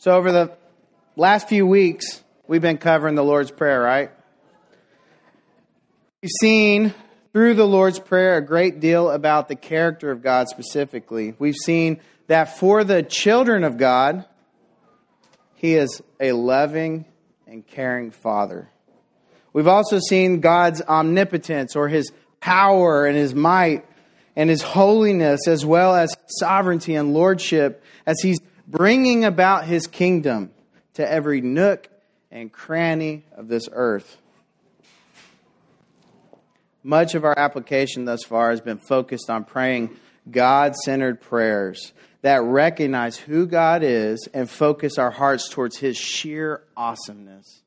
So, over the last few weeks, we've been covering the Lord's Prayer, right? We've seen through the Lord's Prayer a great deal about the character of God specifically. We've seen that for the children of God, He is a loving and caring Father. We've also seen God's omnipotence or His power and His might and His holiness, as well as sovereignty and lordship, as He's bringing about his kingdom to every nook and cranny of this earth. Much of our application thus far has been focused on praying God centered prayers that recognize who God is and focus our hearts towards his sheer awesomeness.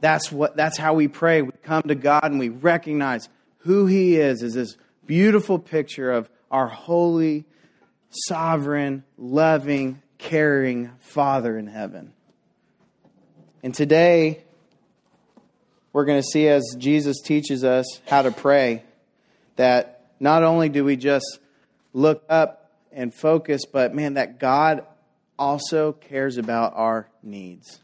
That's, what, that's how we pray. We come to God and we recognize who he is as this beautiful picture of our holy, sovereign, loving, caring Father in heaven. And today, we're going to see as Jesus teaches us how to pray that not only do we just look up and focus, but man, that God also cares about our needs.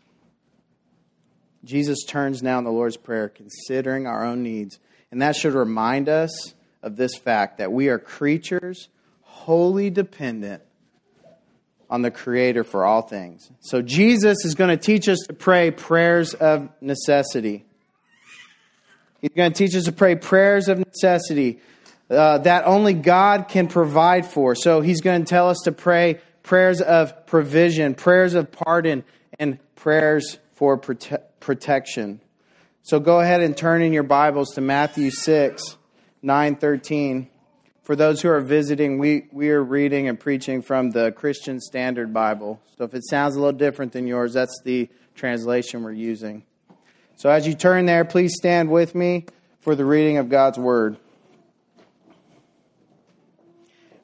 Jesus turns now in the Lord's Prayer, considering our own needs. And that should remind us of this fact that we are creatures wholly dependent on the Creator for all things. So Jesus is going to teach us to pray prayers of necessity. He's going to teach us to pray prayers of necessity uh, that only God can provide for. So he's going to tell us to pray prayers of provision, prayers of pardon, and prayers for prote- protection. So go ahead and turn in your Bibles to Matthew 6, 9, 13. For those who are visiting, we, we are reading and preaching from the Christian Standard Bible. So if it sounds a little different than yours, that's the translation we're using. So as you turn there, please stand with me for the reading of God's Word.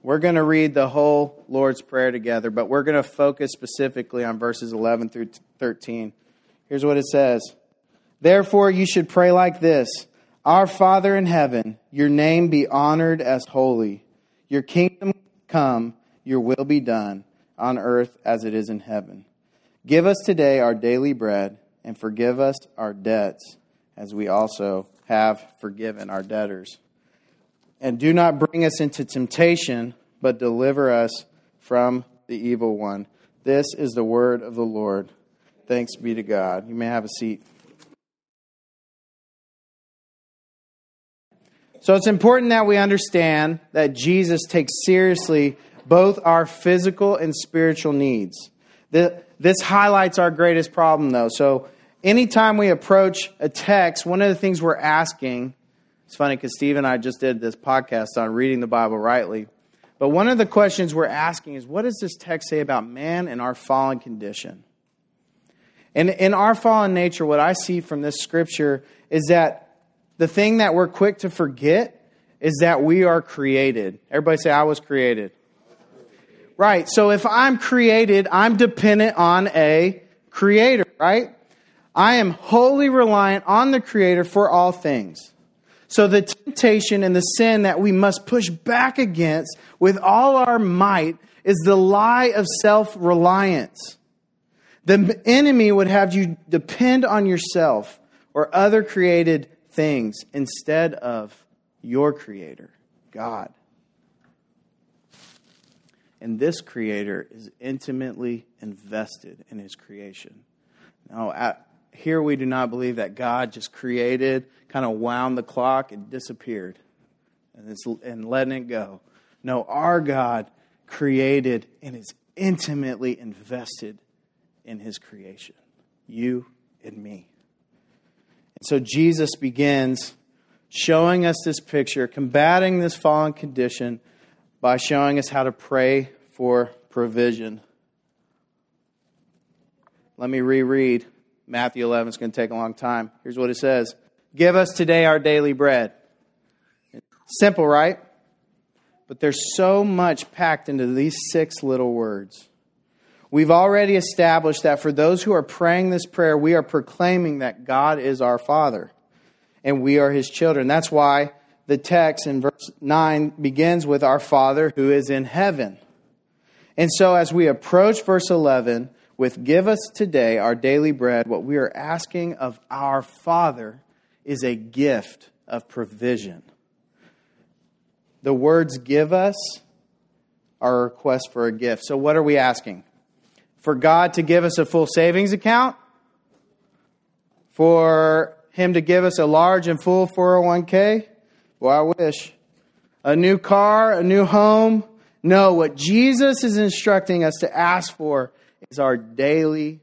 We're going to read the whole Lord's Prayer together, but we're going to focus specifically on verses 11 through 13. Here's what it says Therefore, you should pray like this. Our Father in heaven, your name be honored as holy. Your kingdom come, your will be done on earth as it is in heaven. Give us today our daily bread and forgive us our debts as we also have forgiven our debtors. And do not bring us into temptation, but deliver us from the evil one. This is the word of the Lord. Thanks be to God. You may have a seat. So it's important that we understand that Jesus takes seriously both our physical and spiritual needs. This highlights our greatest problem, though. So anytime we approach a text, one of the things we're asking, it's funny because Steve and I just did this podcast on reading the Bible rightly. But one of the questions we're asking is what does this text say about man and our fallen condition? And in our fallen nature, what I see from this scripture is that the thing that we're quick to forget is that we are created. Everybody say, I was created. Right. So if I'm created, I'm dependent on a creator, right? I am wholly reliant on the creator for all things. So the temptation and the sin that we must push back against with all our might is the lie of self reliance. The enemy would have you depend on yourself or other created things instead of your Creator, God. And this Creator is intimately invested in His creation. Now, at, here we do not believe that God just created, kind of wound the clock, and disappeared and, and letting it go. No, our God created and is intimately invested in His creation. You and me. So Jesus begins showing us this picture, combating this fallen condition by showing us how to pray for provision. Let me reread Matthew 11. It's going to take a long time. Here's what it says Give us today our daily bread. Simple, right? But there's so much packed into these six little words. We've already established that for those who are praying this prayer, we are proclaiming that God is our Father and we are His children. That's why the text in verse 9 begins with our Father who is in heaven. And so as we approach verse 11, with Give us today our daily bread, what we are asking of our Father is a gift of provision. The words give us are a request for a gift. So, what are we asking? For God to give us a full savings account? For Him to give us a large and full 401k? Well, I wish. A new car, a new home? No, what Jesus is instructing us to ask for is our daily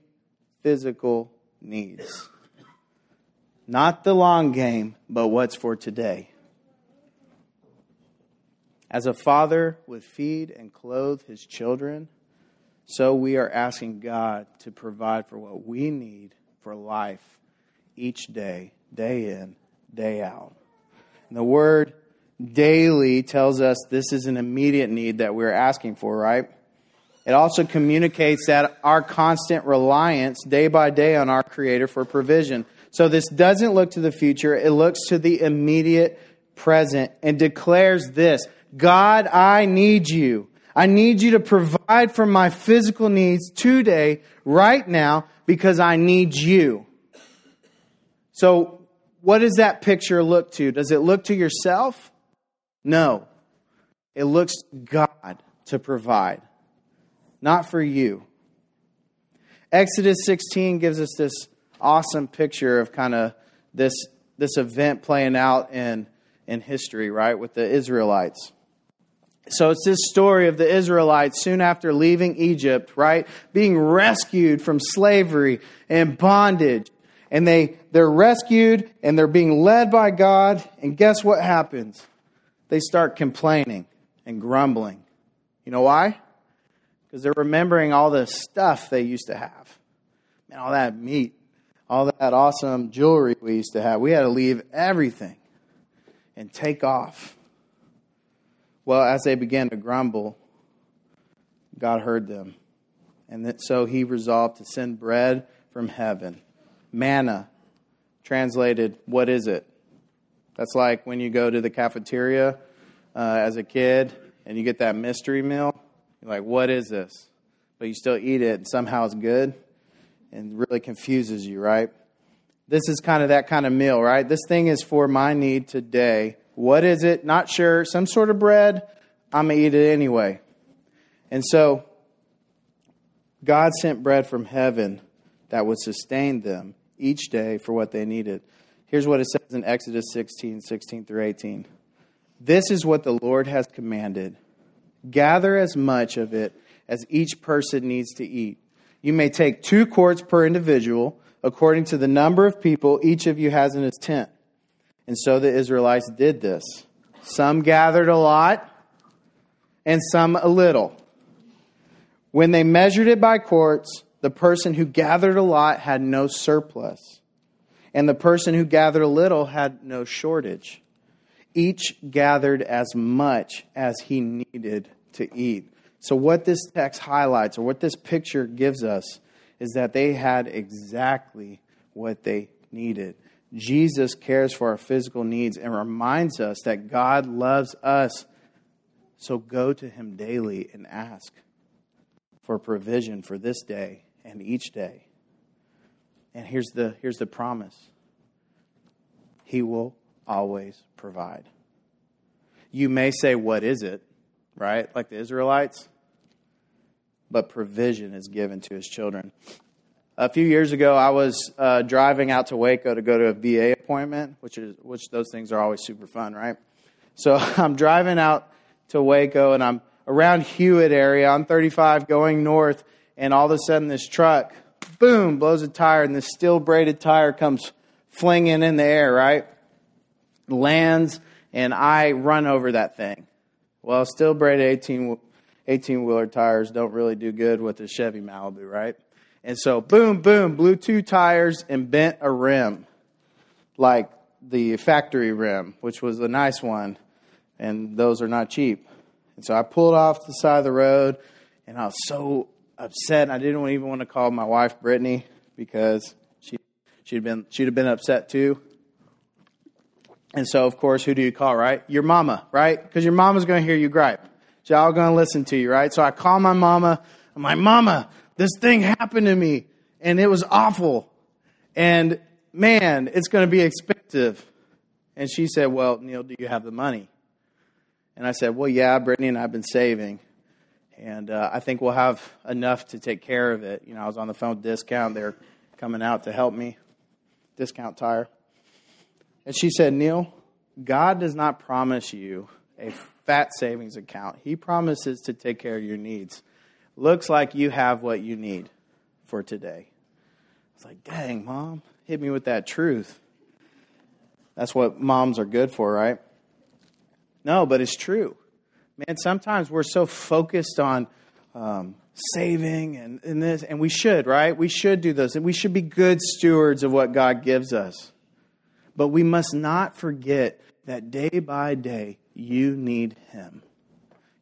physical needs. Not the long game, but what's for today. As a father would feed and clothe his children, so we are asking God to provide for what we need for life each day, day in, day out. And the word daily tells us this is an immediate need that we're asking for, right? It also communicates that our constant reliance day by day on our Creator for provision. So this doesn't look to the future, it looks to the immediate present and declares this God, I need you. I need you to provide for my physical needs today, right now, because I need you. So, what does that picture look to? Does it look to yourself? No. It looks God to provide, not for you. Exodus 16 gives us this awesome picture of kind of this, this event playing out in, in history, right, with the Israelites. So it's this story of the Israelites soon after leaving Egypt, right? Being rescued from slavery and bondage. And they, they're rescued and they're being led by God. And guess what happens? They start complaining and grumbling. You know why? Because they're remembering all the stuff they used to have. And all that meat, all that awesome jewelry we used to have. We had to leave everything and take off well, as they began to grumble, God heard them. And so he resolved to send bread from heaven. Manna, translated, what is it? That's like when you go to the cafeteria uh, as a kid and you get that mystery meal. You're like, what is this? But you still eat it and somehow it's good and really confuses you, right? This is kind of that kind of meal, right? This thing is for my need today what is it? Not sure. Some sort of bread. I'm going to eat it anyway. And so, God sent bread from heaven that would sustain them each day for what they needed. Here's what it says in Exodus 16 16 through 18. This is what the Lord has commanded gather as much of it as each person needs to eat. You may take two quarts per individual, according to the number of people each of you has in his tent. And so the Israelites did this. Some gathered a lot, and some a little. When they measured it by quarts, the person who gathered a lot had no surplus, and the person who gathered a little had no shortage. Each gathered as much as he needed to eat. So, what this text highlights, or what this picture gives us, is that they had exactly what they needed. Jesus cares for our physical needs and reminds us that God loves us. So go to him daily and ask for provision for this day and each day. And here's the, here's the promise He will always provide. You may say, What is it? Right? Like the Israelites. But provision is given to his children. A few years ago, I was uh, driving out to Waco to go to a VA appointment, which is which those things are always super fun, right? So I'm driving out to Waco, and I'm around Hewitt area on 35 going north, and all of a sudden this truck, boom, blows a tire, and this steel braided tire comes flinging in the air, right? Lands, and I run over that thing. Well, steel braided 18 18 wheeler tires don't really do good with a Chevy Malibu, right? And so, boom, boom, blew two tires and bent a rim, like the factory rim, which was a nice one, and those are not cheap. And so I pulled off the side of the road, and I was so upset. I didn't even want to call my wife Brittany because she she'd been she'd have been upset too. And so, of course, who do you call, right? Your mama, right? Because your mama's going to hear you gripe. She's all going to listen to you, right? So I call my mama. I'm like, Mama, this thing happened to me and it was awful. And man, it's going to be expensive. And she said, Well, Neil, do you have the money? And I said, Well, yeah, Brittany and I have been saving. And uh, I think we'll have enough to take care of it. You know, I was on the phone Discount. They're coming out to help me. Discount Tire. And she said, Neil, God does not promise you a fat savings account. He promises to take care of your needs. Looks like you have what you need for today. It's like, dang, mom, hit me with that truth. That's what moms are good for, right? No, but it's true. Man, sometimes we're so focused on um, saving and, and this, and we should, right? We should do those. And we should be good stewards of what God gives us. But we must not forget that day by day, you need Him.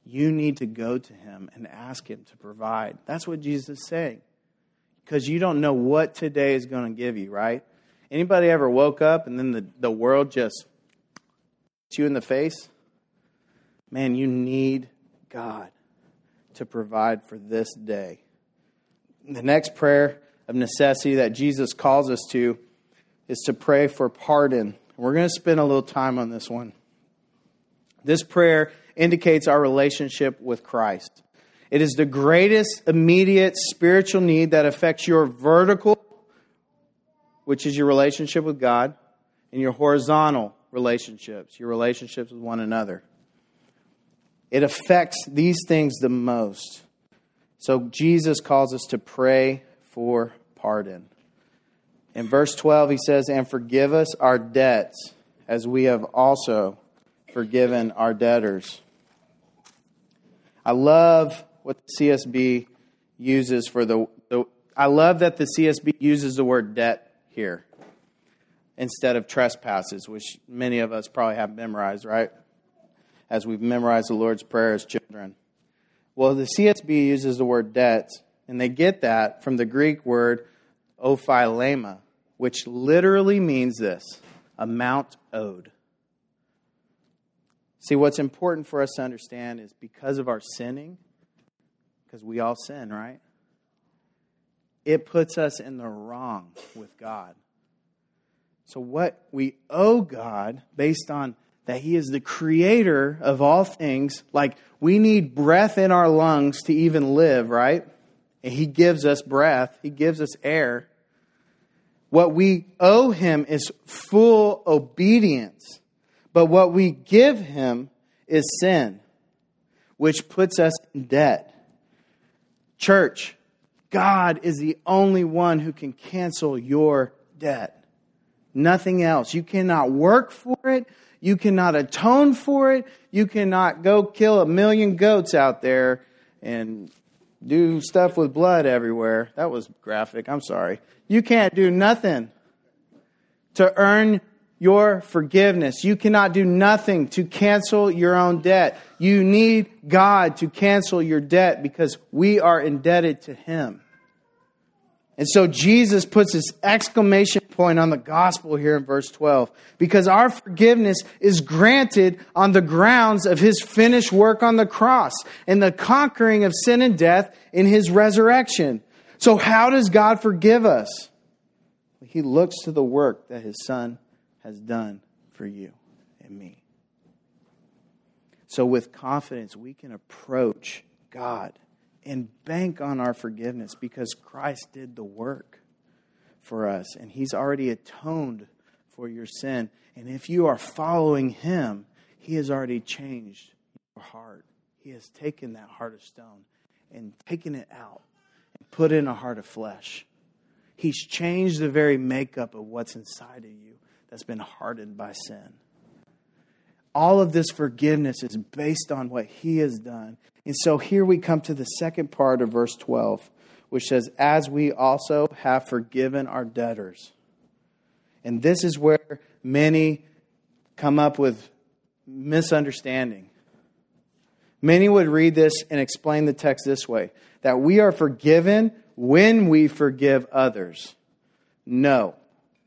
You need to go to Him and ask Him to provide. That's what Jesus is saying. Because you don't know what today is going to give you, right? Anybody ever woke up and then the, the world just hits you in the face? Man, you need God to provide for this day. The next prayer of necessity that Jesus calls us to is to pray for pardon. We're going to spend a little time on this one. This prayer indicates our relationship with Christ. It is the greatest immediate spiritual need that affects your vertical, which is your relationship with God, and your horizontal relationships, your relationships with one another. It affects these things the most. So Jesus calls us to pray for pardon. In verse 12, he says, And forgive us our debts as we have also forgiven our debtors. I love what the CSB uses for the, the I love that the CSB uses the word debt here instead of trespasses, which many of us probably have memorized, right? As we've memorized the Lord's Prayer as children. Well, the CSB uses the word debt, and they get that from the Greek word opheilema, which literally means this amount owed. See, what's important for us to understand is because of our sinning, because we all sin, right? It puts us in the wrong with God. So, what we owe God, based on that He is the creator of all things, like we need breath in our lungs to even live, right? And He gives us breath, He gives us air. What we owe him is full obedience. But what we give him is sin, which puts us in debt. Church, God is the only one who can cancel your debt. Nothing else. You cannot work for it. You cannot atone for it. You cannot go kill a million goats out there and do stuff with blood everywhere. That was graphic. I'm sorry. You can't do nothing to earn your forgiveness. You cannot do nothing to cancel your own debt. You need God to cancel your debt because we are indebted to Him. And so Jesus puts this exclamation point on the gospel here in verse 12 because our forgiveness is granted on the grounds of his finished work on the cross and the conquering of sin and death in his resurrection. So, how does God forgive us? He looks to the work that his son has done for you and me. So, with confidence, we can approach God and bank on our forgiveness because Christ did the work for us and he's already atoned for your sin. And if you are following him, he has already changed your heart. He has taken that heart of stone and taken it out and put in a heart of flesh. He's changed the very makeup of what's inside of you that's been hardened by sin. All of this forgiveness is based on what he has done. And so here we come to the second part of verse 12, which says, As we also have forgiven our debtors. And this is where many come up with misunderstanding. Many would read this and explain the text this way that we are forgiven when we forgive others. No,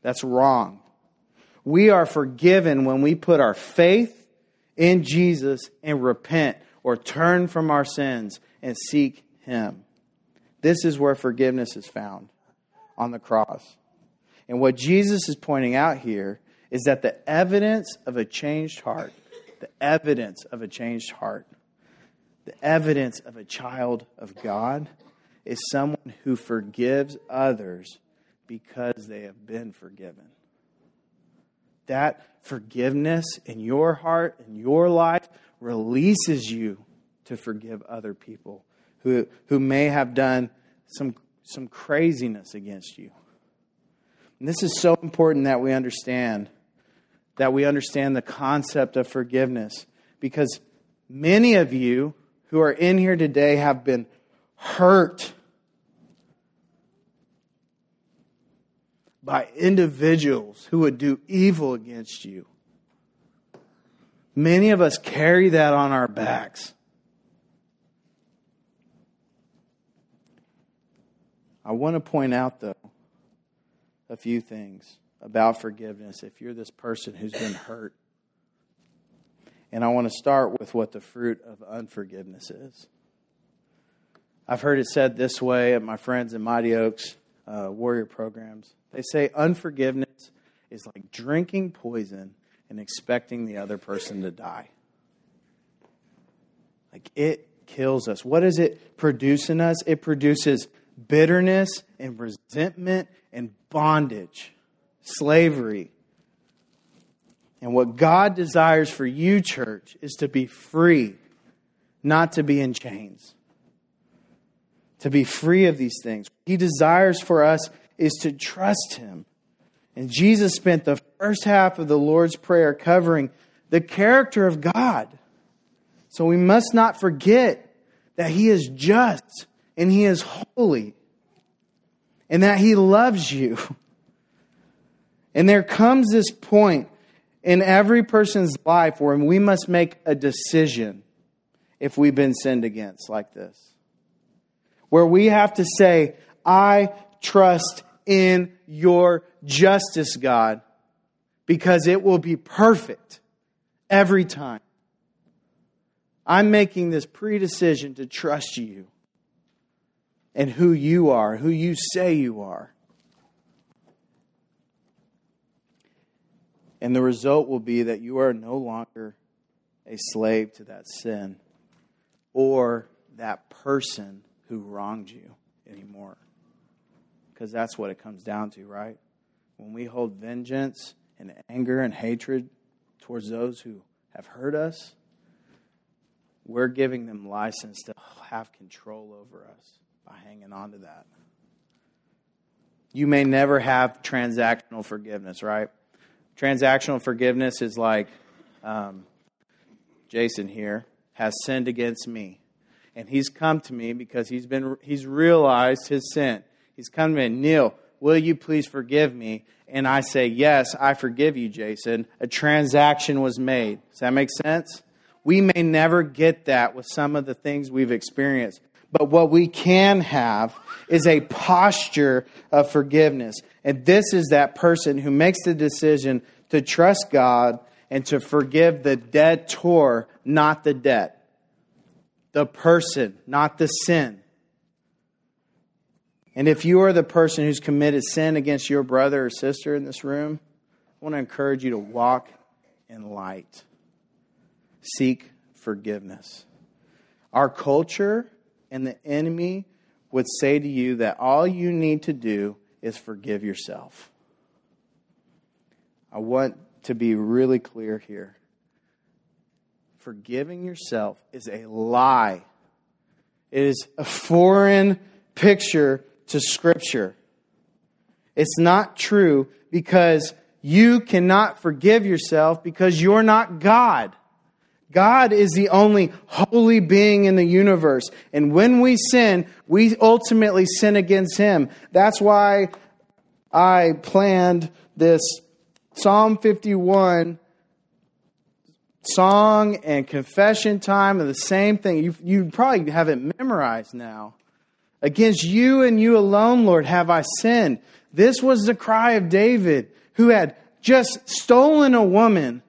that's wrong. We are forgiven when we put our faith in Jesus and repent or turn from our sins and seek Him. This is where forgiveness is found on the cross. And what Jesus is pointing out here is that the evidence of a changed heart, the evidence of a changed heart, the evidence of a child of God is someone who forgives others because they have been forgiven. That forgiveness in your heart, in your life, releases you to forgive other people who, who may have done some, some craziness against you. And this is so important that we understand that we understand the concept of forgiveness because many of you who are in here today have been hurt by individuals who would do evil against you. Many of us carry that on our backs. I want to point out, though, a few things about forgiveness if you're this person who's been hurt. And I want to start with what the fruit of unforgiveness is. I've heard it said this way at my friends in Mighty Oaks uh, warrior programs. They say unforgiveness is like drinking poison and expecting the other person to die. Like it kills us. What does it produce in us? It produces bitterness and resentment and bondage, slavery. And what God desires for you, church, is to be free, not to be in chains. To be free of these things. He desires for us is to trust Him. And Jesus spent the first half of the Lord's Prayer covering the character of God. So we must not forget that He is just and He is holy and that He loves you. And there comes this point in every person's life where we must make a decision if we've been sinned against like this. Where we have to say, I trust in your justice, God, because it will be perfect every time. I'm making this pre-decision to trust you and who you are, who you say you are. And the result will be that you are no longer a slave to that sin or that person who wronged you anymore. Because that's what it comes down to, right? When we hold vengeance and anger and hatred towards those who have hurt us, we're giving them license to have control over us by hanging on to that. You may never have transactional forgiveness, right? Transactional forgiveness is like um, Jason here has sinned against me, and he's come to me because he's been he's realized his sin. He's come to me, Neil, will you please forgive me? And I say, yes, I forgive you, Jason. A transaction was made. Does that make sense? We may never get that with some of the things we've experienced. But what we can have is a posture of forgiveness. And this is that person who makes the decision to trust God and to forgive the debtor, not the debt. The person, not the sin. And if you are the person who's committed sin against your brother or sister in this room, I want to encourage you to walk in light. Seek forgiveness. Our culture and the enemy would say to you that all you need to do is forgive yourself. I want to be really clear here. Forgiving yourself is a lie. It is a foreign picture to Scripture. It's not true because you cannot forgive yourself because you're not God. God is the only holy being in the universe. And when we sin, we ultimately sin against Him. That's why I planned this Psalm 51 song and confession time are the same thing. You, you probably have it memorized now. Against you and you alone, Lord, have I sinned. This was the cry of David, who had just stolen a woman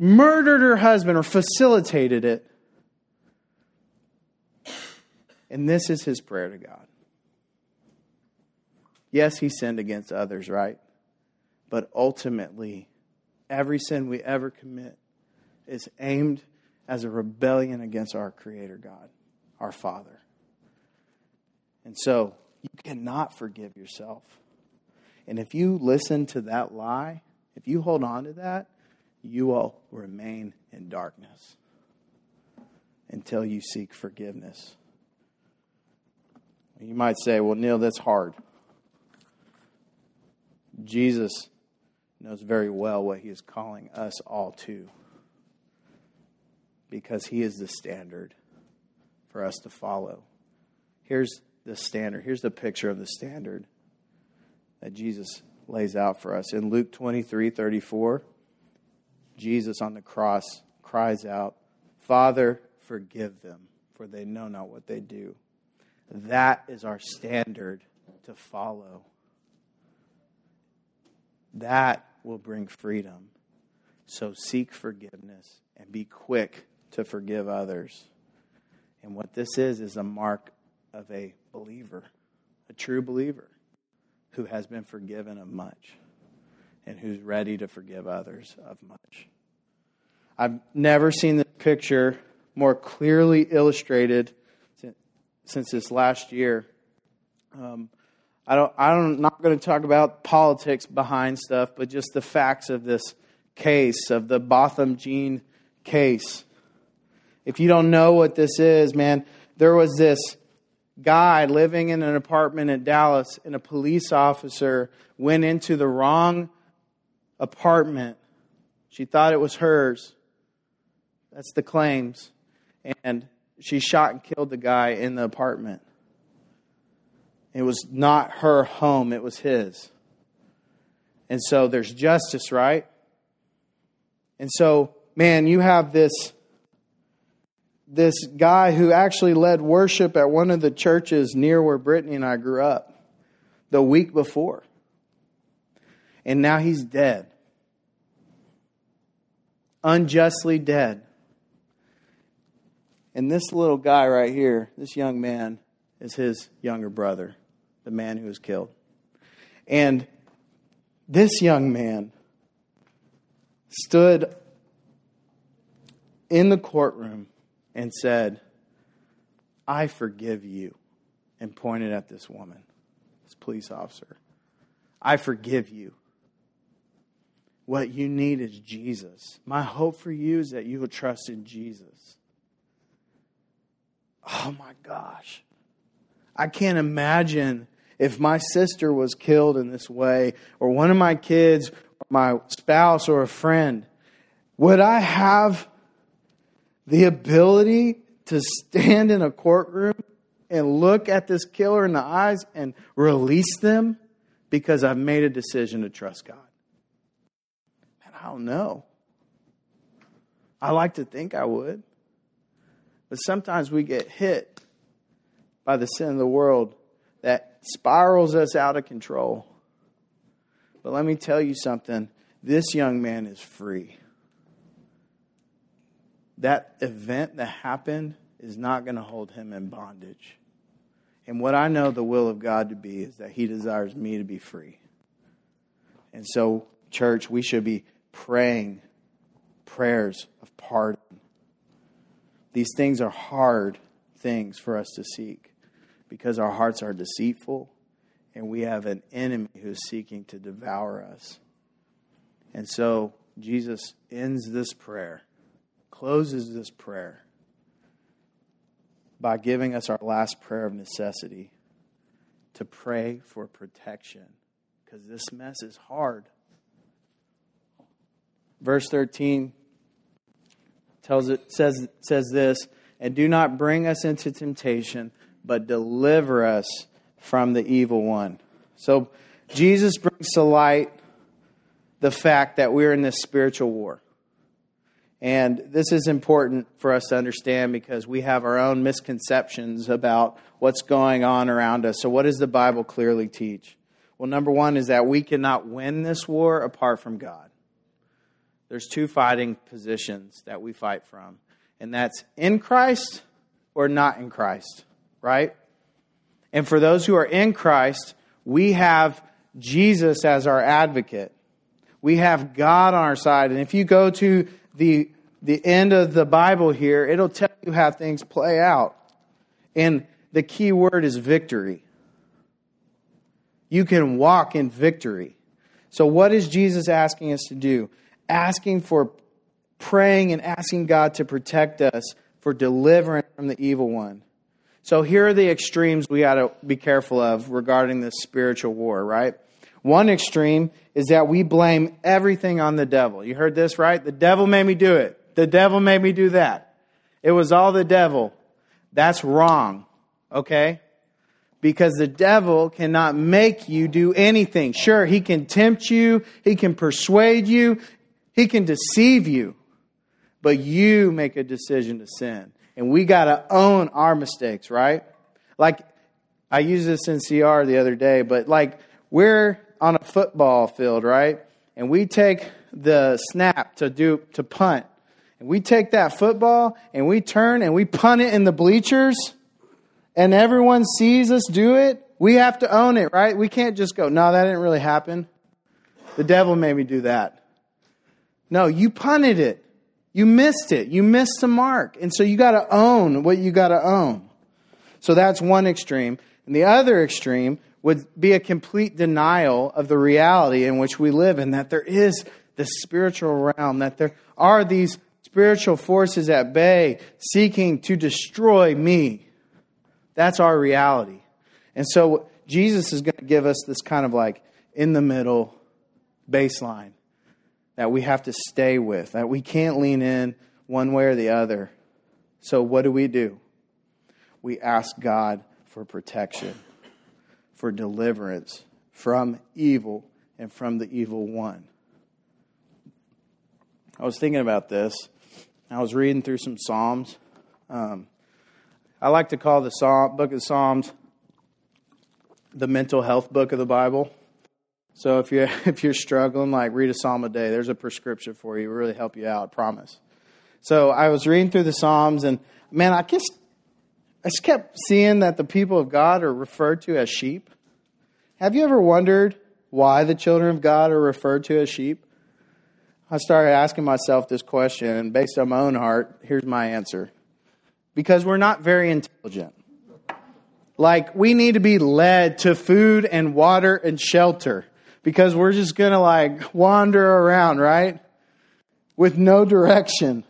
murdered her husband or facilitated it. And this is his prayer to God. Yes, he sinned against others, right? But ultimately, every sin we ever commit is aimed as a rebellion against our Creator God, our Father. And so, you cannot forgive yourself. And if you listen to that lie, if you hold on to that, you will remain in darkness until you seek forgiveness. You might say, well, Neil, that's hard. Jesus knows very well what he is calling us all to because he is the standard for us to follow. Here's the standard. Here's the picture of the standard that Jesus lays out for us. In Luke 23 34, Jesus on the cross cries out, Father, forgive them, for they know not what they do. That is our standard to follow. That will bring freedom. So seek forgiveness and be quick to forgive others. And what this is, is a mark of a believer, a true believer who has been forgiven of much and who's ready to forgive others of much. I've never seen this picture more clearly illustrated since this last year. Um, I don't, I'm not going to talk about politics behind stuff, but just the facts of this case, of the Botham Jean case. If you don't know what this is, man, there was this guy living in an apartment in Dallas, and a police officer went into the wrong apartment. She thought it was hers. That's the claims. And she shot and killed the guy in the apartment. It was not her home, it was his. And so there's justice, right? And so, man, you have this this guy who actually led worship at one of the churches near where Brittany and I grew up the week before. And now he's dead. Unjustly dead. And this little guy right here, this young man, is his younger brother, the man who was killed. And this young man stood in the courtroom and said, I forgive you, and pointed at this woman, this police officer. I forgive you. What you need is Jesus. My hope for you is that you will trust in Jesus. Oh my gosh. I can't imagine if my sister was killed in this way, or one of my kids, my spouse, or a friend. Would I have the ability to stand in a courtroom and look at this killer in the eyes and release them because I've made a decision to trust God? And I don't know. I like to think I would. But sometimes we get hit by the sin of the world that spirals us out of control. But let me tell you something this young man is free that event that happened is not going to hold him in bondage. And what I know the will of God to be is that he desires me to be free. And so, church, we should be praying prayers of pardon. These things are hard things for us to seek because our hearts are deceitful and we have an enemy who's seeking to devour us. And so, Jesus ends this prayer closes this prayer by giving us our last prayer of necessity to pray for protection because this mess is hard. Verse 13 tells it says says this, and do not bring us into temptation, but deliver us from the evil one. So Jesus brings to light the fact that we're in this spiritual war. And this is important for us to understand because we have our own misconceptions about what's going on around us. So, what does the Bible clearly teach? Well, number one is that we cannot win this war apart from God. There's two fighting positions that we fight from, and that's in Christ or not in Christ. right? And for those who are in Christ, we have Jesus as our advocate. We have God on our side. And if you go to the, the end of the Bible here, it'll tell you how things play out. And the key word is victory. You can walk in victory. So, what is Jesus asking us to do? Asking for praying and asking God to protect us for deliverance from the evil one. So, here are the extremes we got to be careful of regarding this spiritual war, right? One extreme is that we blame everything on the devil. You heard this, right? The devil made me do it. The devil made me do that. It was all the devil. That's wrong, okay? Because the devil cannot make you do anything. Sure, he can tempt you, he can persuade you, he can deceive you, but you make a decision to sin. And we got to own our mistakes, right? Like, I used this in CR the other day, but like, we're on a football field, right? And we take the snap to do to punt. And we take that football and we turn and we punt it in the bleachers and everyone sees us do it. We have to own it, right? We can't just go, "No, that didn't really happen." The devil made me do that. No, you punted it. You missed it. You missed the mark. And so you got to own what you got to own. So that's one extreme. And the other extreme would be a complete denial of the reality in which we live and that there is this spiritual realm, that there are these spiritual forces at bay seeking to destroy me. That's our reality. And so Jesus is going to give us this kind of like in the middle baseline that we have to stay with, that we can't lean in one way or the other. So, what do we do? We ask God for protection for deliverance from evil and from the evil one. I was thinking about this. I was reading through some Psalms. Um, I like to call the Psalm, book of Psalms the mental health book of the Bible. So if you're if you're struggling, like read a psalm a day. There's a prescription for you. It will really help you out. I promise. So I was reading through the Psalms, and man, I just I just kept seeing that the people of God are referred to as sheep. Have you ever wondered why the children of God are referred to as sheep? I started asking myself this question, and based on my own heart, here's my answer. Because we're not very intelligent. Like, we need to be led to food and water and shelter because we're just going to like wander around, right? With no direction.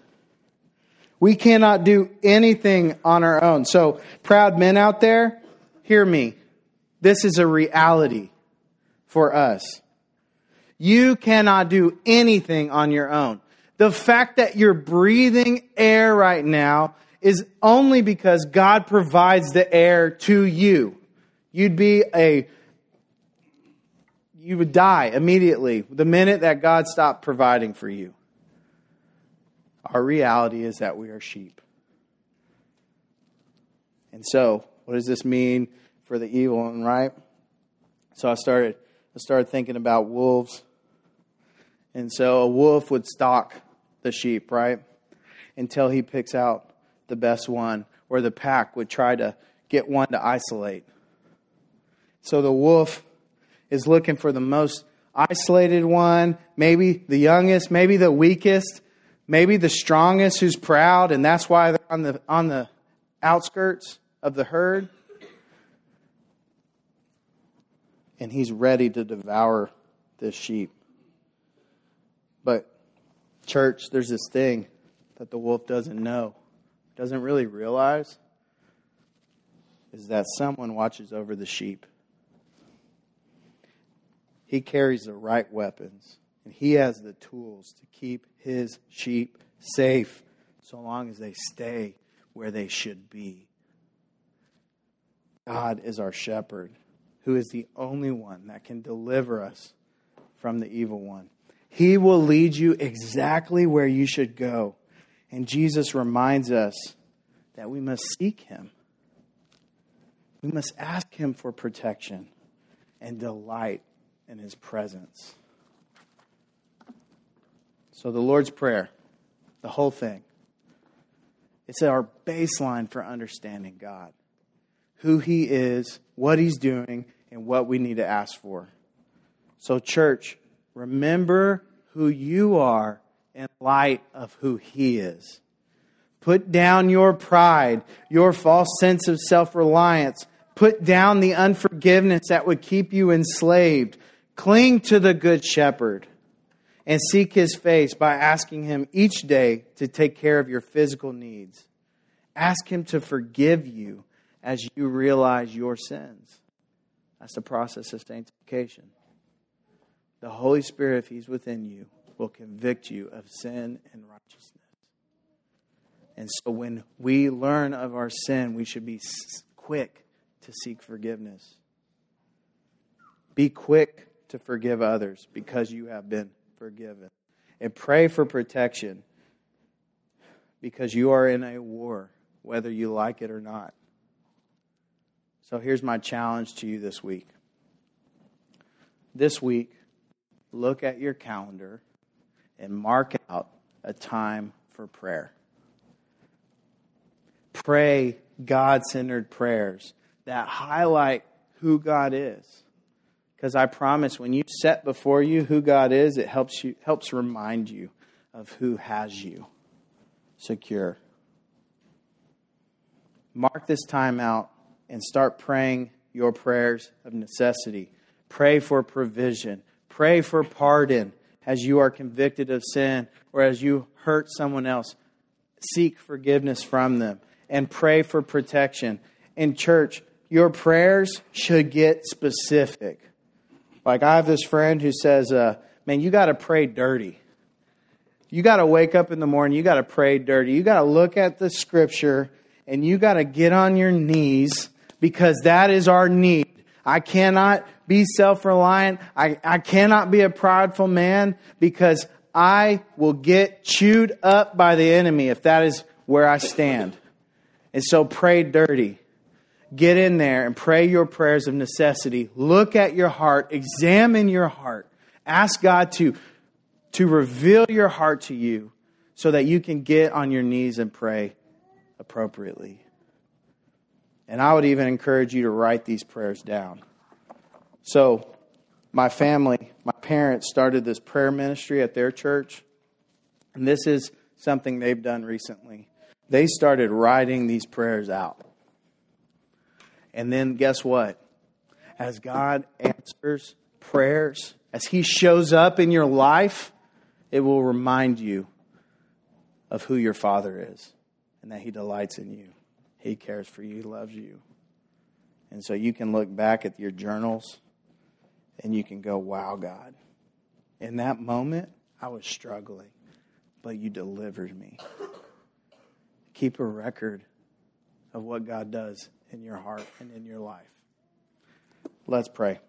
We cannot do anything on our own. So, proud men out there, hear me. This is a reality for us. You cannot do anything on your own. The fact that you're breathing air right now is only because God provides the air to you. You'd be a you would die immediately the minute that God stopped providing for you. Our reality is that we are sheep. And so, what does this mean for the evil one, right? So I started I started thinking about wolves. And so a wolf would stalk the sheep, right? Until he picks out the best one, or the pack would try to get one to isolate. So the wolf is looking for the most isolated one, maybe the youngest, maybe the weakest, maybe the strongest who's proud, and that's why they're on the, on the outskirts of the herd. And he's ready to devour this sheep. But, church, there's this thing that the wolf doesn't know, doesn't really realize, is that someone watches over the sheep. He carries the right weapons, and he has the tools to keep his sheep safe so long as they stay where they should be. God is our shepherd, who is the only one that can deliver us from the evil one. He will lead you exactly where you should go. And Jesus reminds us that we must seek him. We must ask him for protection and delight in his presence. So, the Lord's Prayer, the whole thing, it's our baseline for understanding God. who He is, what He's doing, and what we need to ask for. So, church, remember who you are in light of who He is. Put down your pride, your false sense of self reliance. Put down the unforgiveness that would keep you enslaved. Cling to the Good Shepherd and seek His face by asking Him each day to take care of your physical needs. Ask Him to forgive you as you realize your sins. That's the process of sanctification. The Holy Spirit, if He's within you, will convict you of sin and righteousness. And so when we learn of our sin, we should be quick to seek forgiveness. Be quick to forgive others because you have been forgiven. And pray for protection because you are in a war, whether you like it or not. So here's my challenge to you this week. This week, look at your calendar and mark out a time for prayer. Pray God centered prayers that highlight who God is. Because I promise when you set before you who God is, it helps you helps remind you of who has you secure. Mark this time out and start praying your prayers of necessity. Pray for provision. Pray for pardon as you are convicted of sin or as you hurt someone else. Seek forgiveness from them and pray for protection. In church, your prayers should get specific. Like I have this friend who says, uh, "Man, you got to pray dirty. You got to wake up in the morning. You got to pray dirty. You got to look at the scripture and you got to get on your knees because that is our need. I cannot be self reliant. I, I cannot be a prideful man because I will get chewed up by the enemy if that is where I stand. And so pray dirty. Get in there and pray your prayers of necessity. Look at your heart, examine your heart. Ask God to, to reveal your heart to you so that you can get on your knees and pray appropriately. And I would even encourage you to write these prayers down. So, my family, my parents started this prayer ministry at their church. And this is something they've done recently. They started writing these prayers out. And then guess what? As God answers prayers, as He shows up in your life, it will remind you of who your Father is and that He delights in you. He cares for you, He loves you. And so you can look back at your journals and you can go, wow, God. In that moment, I was struggling, but you delivered me. Keep a record of what God does in your heart and in your life. Let's pray.